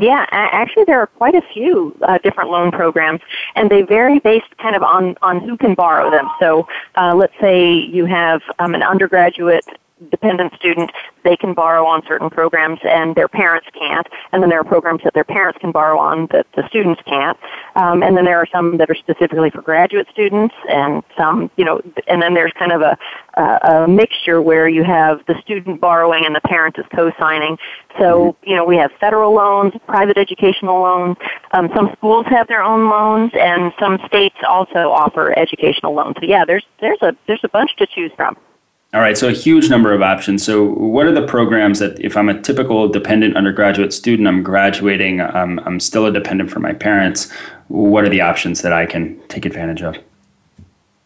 Yeah, actually, there are quite a few uh, different loan programs, and they vary based kind of on on who can borrow them. So, uh, let's say you have um, an undergraduate dependent student, they can borrow on certain programs and their parents can't. And then there are programs that their parents can borrow on that the students can't. Um, and then there are some that are specifically for graduate students and some, you know, and then there's kind of a, a, a mixture where you have the student borrowing and the parent is co-signing. So, mm-hmm. you know, we have federal loans, private educational loans. Um, some schools have their own loans and some states also offer educational loans. So yeah, there's, there's a, there's a bunch to choose from. All right, so a huge number of options. So, what are the programs that, if I'm a typical dependent undergraduate student, I'm graduating, um, I'm still a dependent for my parents, what are the options that I can take advantage of?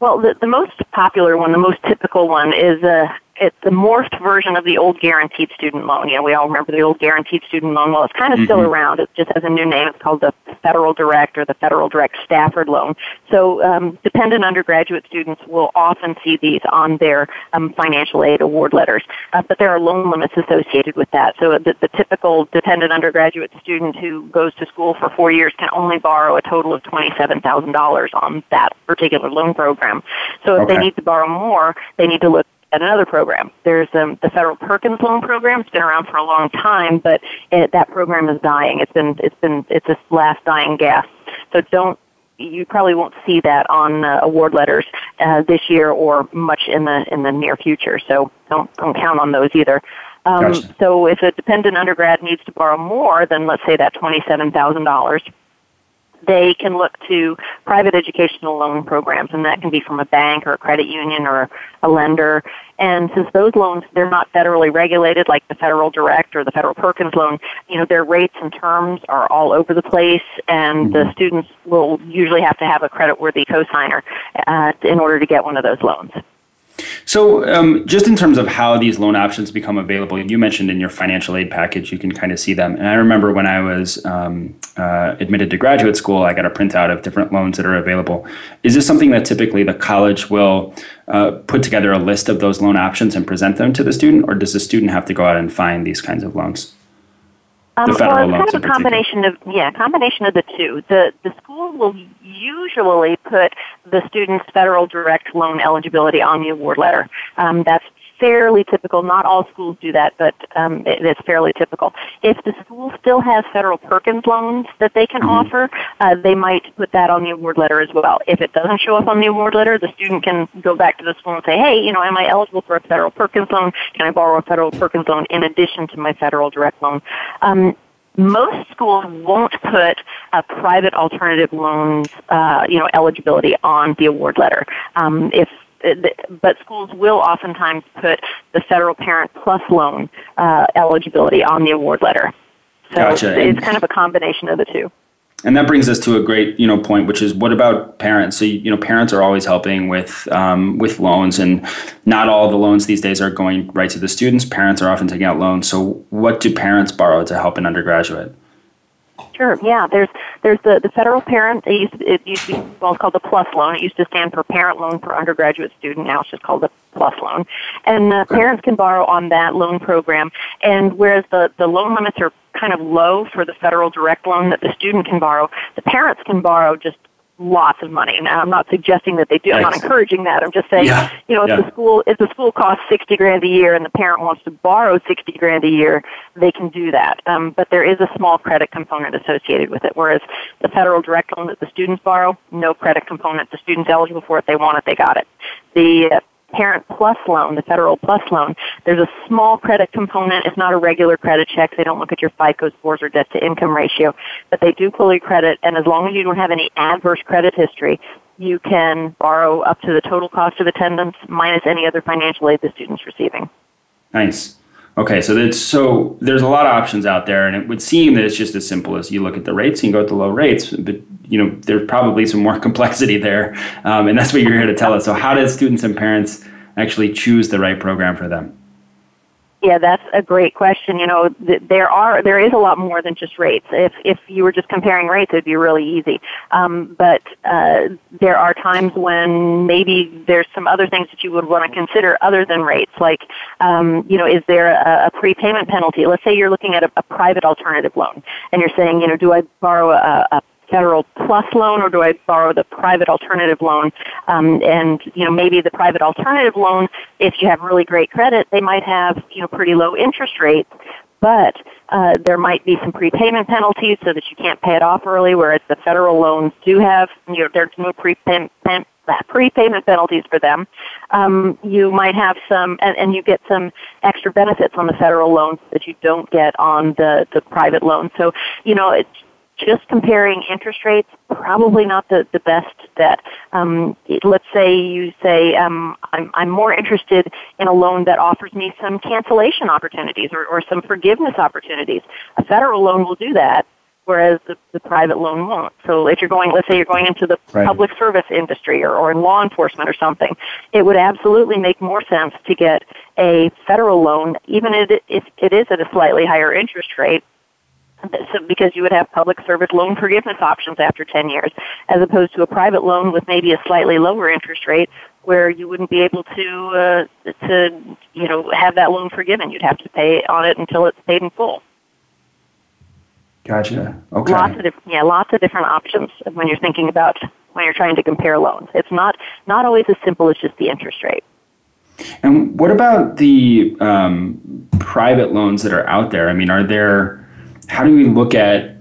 Well, the, the most popular one, the most typical one is a it's the morphed version of the old guaranteed student loan. You know, we all remember the old guaranteed student loan. Well, it's kind of mm-hmm. still around. It just has a new name. It's called the Federal Direct or the Federal Direct Stafford Loan. So, um, dependent undergraduate students will often see these on their um, financial aid award letters, uh, but there are loan limits associated with that. So, the, the typical dependent undergraduate student who goes to school for four years can only borrow a total of twenty-seven thousand dollars on that particular loan program. So, if okay. they need to borrow more, they need to look at another program. There's um, the federal Perkins loan program. It's been around for a long time, but it, that program is dying. It's been it's been it's this last dying gasp. So don't you probably won't see that on uh, award letters uh, this year or much in the in the near future. So don't don't count on those either. Um, gotcha. So if a dependent undergrad needs to borrow more than let's say that twenty seven thousand dollars, they can look to private educational loan programs, and that can be from a bank or a credit union or a lender. And since those loans, they're not federally regulated like the Federal Direct or the Federal Perkins loan, you know, their rates and terms are all over the place, and mm-hmm. the students will usually have to have a credit-worthy cosigner uh, in order to get one of those loans. So, um, just in terms of how these loan options become available, you mentioned in your financial aid package, you can kind of see them. And I remember when I was um, uh, admitted to graduate school, I got a printout of different loans that are available. Is this something that typically the college will uh, put together a list of those loan options and present them to the student, or does the student have to go out and find these kinds of loans? Um, well, it's kind of a combination of yeah, combination of the two. The the school will usually put the student's federal direct loan eligibility on the award letter. Um, that's fairly typical. Not all schools do that, but um, it, it's fairly typical. If the school still has federal Perkins loans that they can mm-hmm. offer, uh, they might put that on the award letter as well. If it doesn't show up on the award letter, the student can go back to the school and say, "Hey, you know, am I eligible for a federal Perkins loan? Can I borrow a federal Perkins loan in addition to my federal direct loan?" Um, most schools won't put uh, private alternative loans, uh, you know, eligibility on the award letter. Um, if but schools will oftentimes put the federal parent plus loan uh, eligibility on the award letter. So gotcha. it's, it's kind of a combination of the two. And that brings us to a great, you know, point, which is what about parents? So, you know, parents are always helping with um, with loans, and not all the loans these days are going right to the students. Parents are often taking out loans. So, what do parents borrow to help an undergraduate? Sure. Yeah. There's there's the, the federal parent. It used, to, it used to be well, it's called the PLUS loan. It used to stand for Parent Loan for Undergraduate Student. Now it's just called the PLUS loan. And uh, parents can borrow on that loan program. And whereas the the loan limits are kind of low for the federal direct loan that the student can borrow, the parents can borrow just lots of money. Now, I'm not suggesting that they do. I'm not encouraging that. I'm just saying, yeah. you know, if yeah. the school if the school costs sixty grand a year and the parent wants to borrow sixty grand a year, they can do that. Um, but there is a small credit component associated with it. Whereas the federal direct loan that the students borrow, no credit component. The student's eligible for it. They want it. They got it. The uh, Parent Plus loan, the federal plus loan, there's a small credit component. It's not a regular credit check. They don't look at your FICO scores or debt to income ratio, but they do pull your credit. And as long as you don't have any adverse credit history, you can borrow up to the total cost of attendance minus any other financial aid the student's receiving. Nice. Okay, so that's so there's a lot of options out there, and it would seem that it's just as simple as you look at the rates and go with the low rates. But you know, there's probably some more complexity there, um, and that's what you're here to tell us. So, how do students and parents actually choose the right program for them? Yeah, that's a great question. You know, th- there are there is a lot more than just rates. If if you were just comparing rates, it'd be really easy. Um, but uh, there are times when maybe there's some other things that you would want to consider other than rates. Like, um, you know, is there a, a prepayment penalty? Let's say you're looking at a, a private alternative loan, and you're saying, you know, do I borrow a, a federal plus loan or do I borrow the private alternative loan? Um, and you know maybe the private alternative loan, if you have really great credit, they might have you know pretty low interest rates, but uh, there might be some prepayment penalties so that you can't pay it off early. Whereas the federal loans do have you know there's no prepayment prepayment penalties for them. Um, you might have some, and, and you get some extra benefits on the federal loans that you don't get on the, the private loan. So, you know, it's just comparing interest rates probably not the, the best bet. Um, let's say you say um, I'm, I'm more interested in a loan that offers me some cancellation opportunities or, or some forgiveness opportunities. A federal loan will do that, whereas the, the private loan won't. So if you're going, let's say you're going into the right. public service industry or, or in law enforcement or something, it would absolutely make more sense to get a federal loan, even if it is at a slightly higher interest rate, so because you would have public service loan forgiveness options after 10 years, as opposed to a private loan with maybe a slightly lower interest rate where you wouldn't be able to, uh, to, you know, have that loan forgiven. You'd have to pay on it until it's paid in full. Gotcha. Okay. Lots of different, yeah, lots of different options when you're thinking about when you're trying to compare loans. It's not not always as simple as just the interest rate. And what about the um, private loans that are out there? I mean, are there how do we look at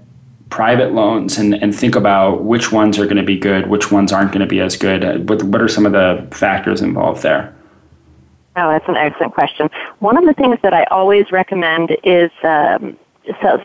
private loans and, and think about which ones are going to be good, which ones aren't going to be as good? What, what are some of the factors involved there? Oh, that's an excellent question. One of the things that I always recommend is um,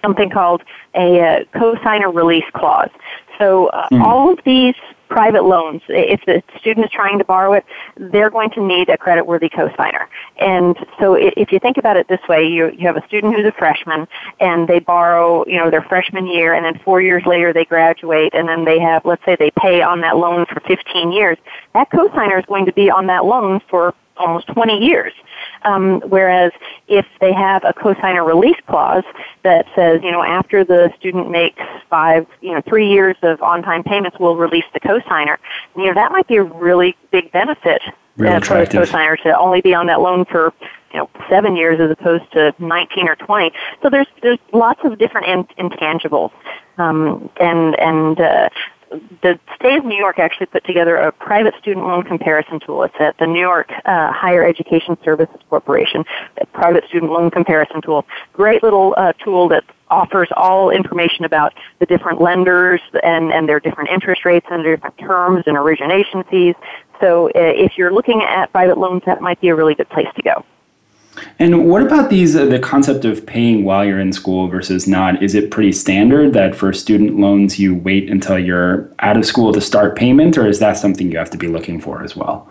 something called a uh, cosigner release clause. So uh, mm. all of these private loans, if the student is trying to borrow it, they're going to need a creditworthy cosigner. And so if you think about it this way, you, you have a student who's a freshman and they borrow, you know, their freshman year and then four years later they graduate and then they have, let's say they pay on that loan for 15 years. That cosigner is going to be on that loan for almost 20 years. Um, whereas if they have a cosigner release clause that says, you know, after the student makes five, you know, three years of on-time payments, we'll release the cosigner. You know, that might be a really big benefit really uh, for the cosigner to only be on that loan for you know seven years as opposed to 19 or 20 so there's there's lots of different in, intangibles um, and and uh, the state of New York actually put together a private student loan comparison tool. It's at the New York uh, Higher Education Services Corporation, a private student loan comparison tool. Great little uh, tool that offers all information about the different lenders and, and their different interest rates and their different terms and origination fees. So uh, if you're looking at private loans, that might be a really good place to go. And what about these uh, the concept of paying while you're in school versus not? Is it pretty standard that for student loans you wait until you're out of school to start payment, or is that something you have to be looking for as well?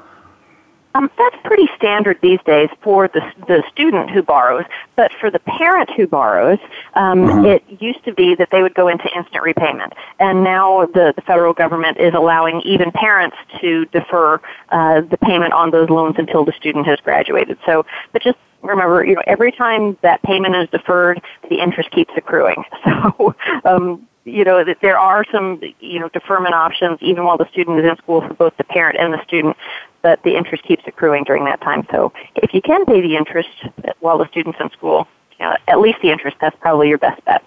Um, that's pretty standard these days for the, the student who borrows, but for the parent who borrows, um, uh-huh. it used to be that they would go into instant repayment. And now the, the federal government is allowing even parents to defer uh, the payment on those loans until the student has graduated. So, but just remember, you know, every time that payment is deferred, the interest keeps accruing. So, um, you know, there are some, you know, deferment options even while the student is in school for both the parent and the student, but the interest keeps accruing during that time. So if you can pay the interest while the student's in school, you know, at least the interest, that's probably your best bet.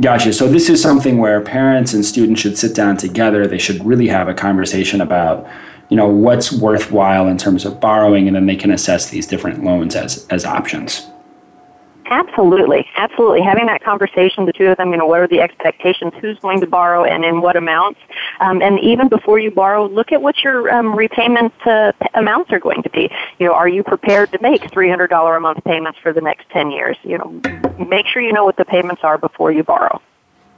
Gotcha. So this is something where parents and students should sit down together. They should really have a conversation about, you know, what's worthwhile in terms of borrowing, and then they can assess these different loans as as options. Absolutely, absolutely. Having that conversation, the two of them, you know, what are the expectations? Who's going to borrow and in what amounts? Um, and even before you borrow, look at what your um, repayment uh, amounts are going to be. You know, are you prepared to make three hundred dollar a month payments for the next ten years? You know, make sure you know what the payments are before you borrow.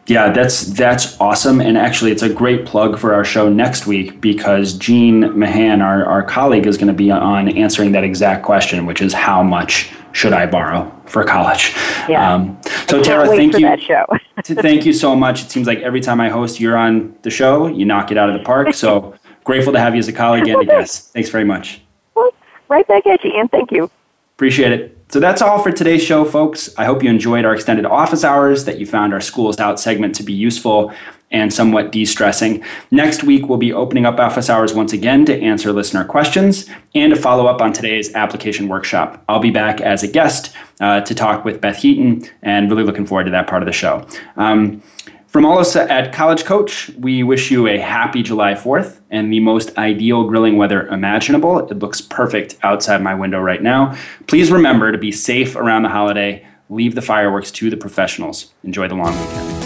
Yeah, that's that's awesome, and actually, it's a great plug for our show next week because Jean Mahan, our, our colleague, is going to be on answering that exact question, which is how much should I borrow for college? Yeah. Um, so Tara, thank you. That show. thank you so much. It seems like every time I host, you're on the show. You knock it out of the park. So grateful to have you as a colleague and a guest. Thanks very much. Well, right back at you, Ian. Thank you. Appreciate it. So that's all for today's show, folks. I hope you enjoyed our extended office hours, that you found our School's Out segment to be useful and somewhat de stressing. Next week, we'll be opening up office hours once again to answer listener questions and to follow up on today's application workshop. I'll be back as a guest uh, to talk with Beth Heaton and really looking forward to that part of the show. Um, from all of us at College Coach, we wish you a happy July 4th and the most ideal grilling weather imaginable. It looks perfect outside my window right now. Please remember to be safe around the holiday. Leave the fireworks to the professionals. Enjoy the long weekend.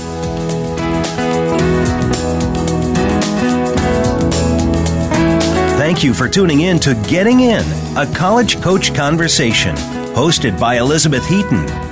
Thank you for tuning in to Getting In, a college coach conversation, hosted by Elizabeth Heaton.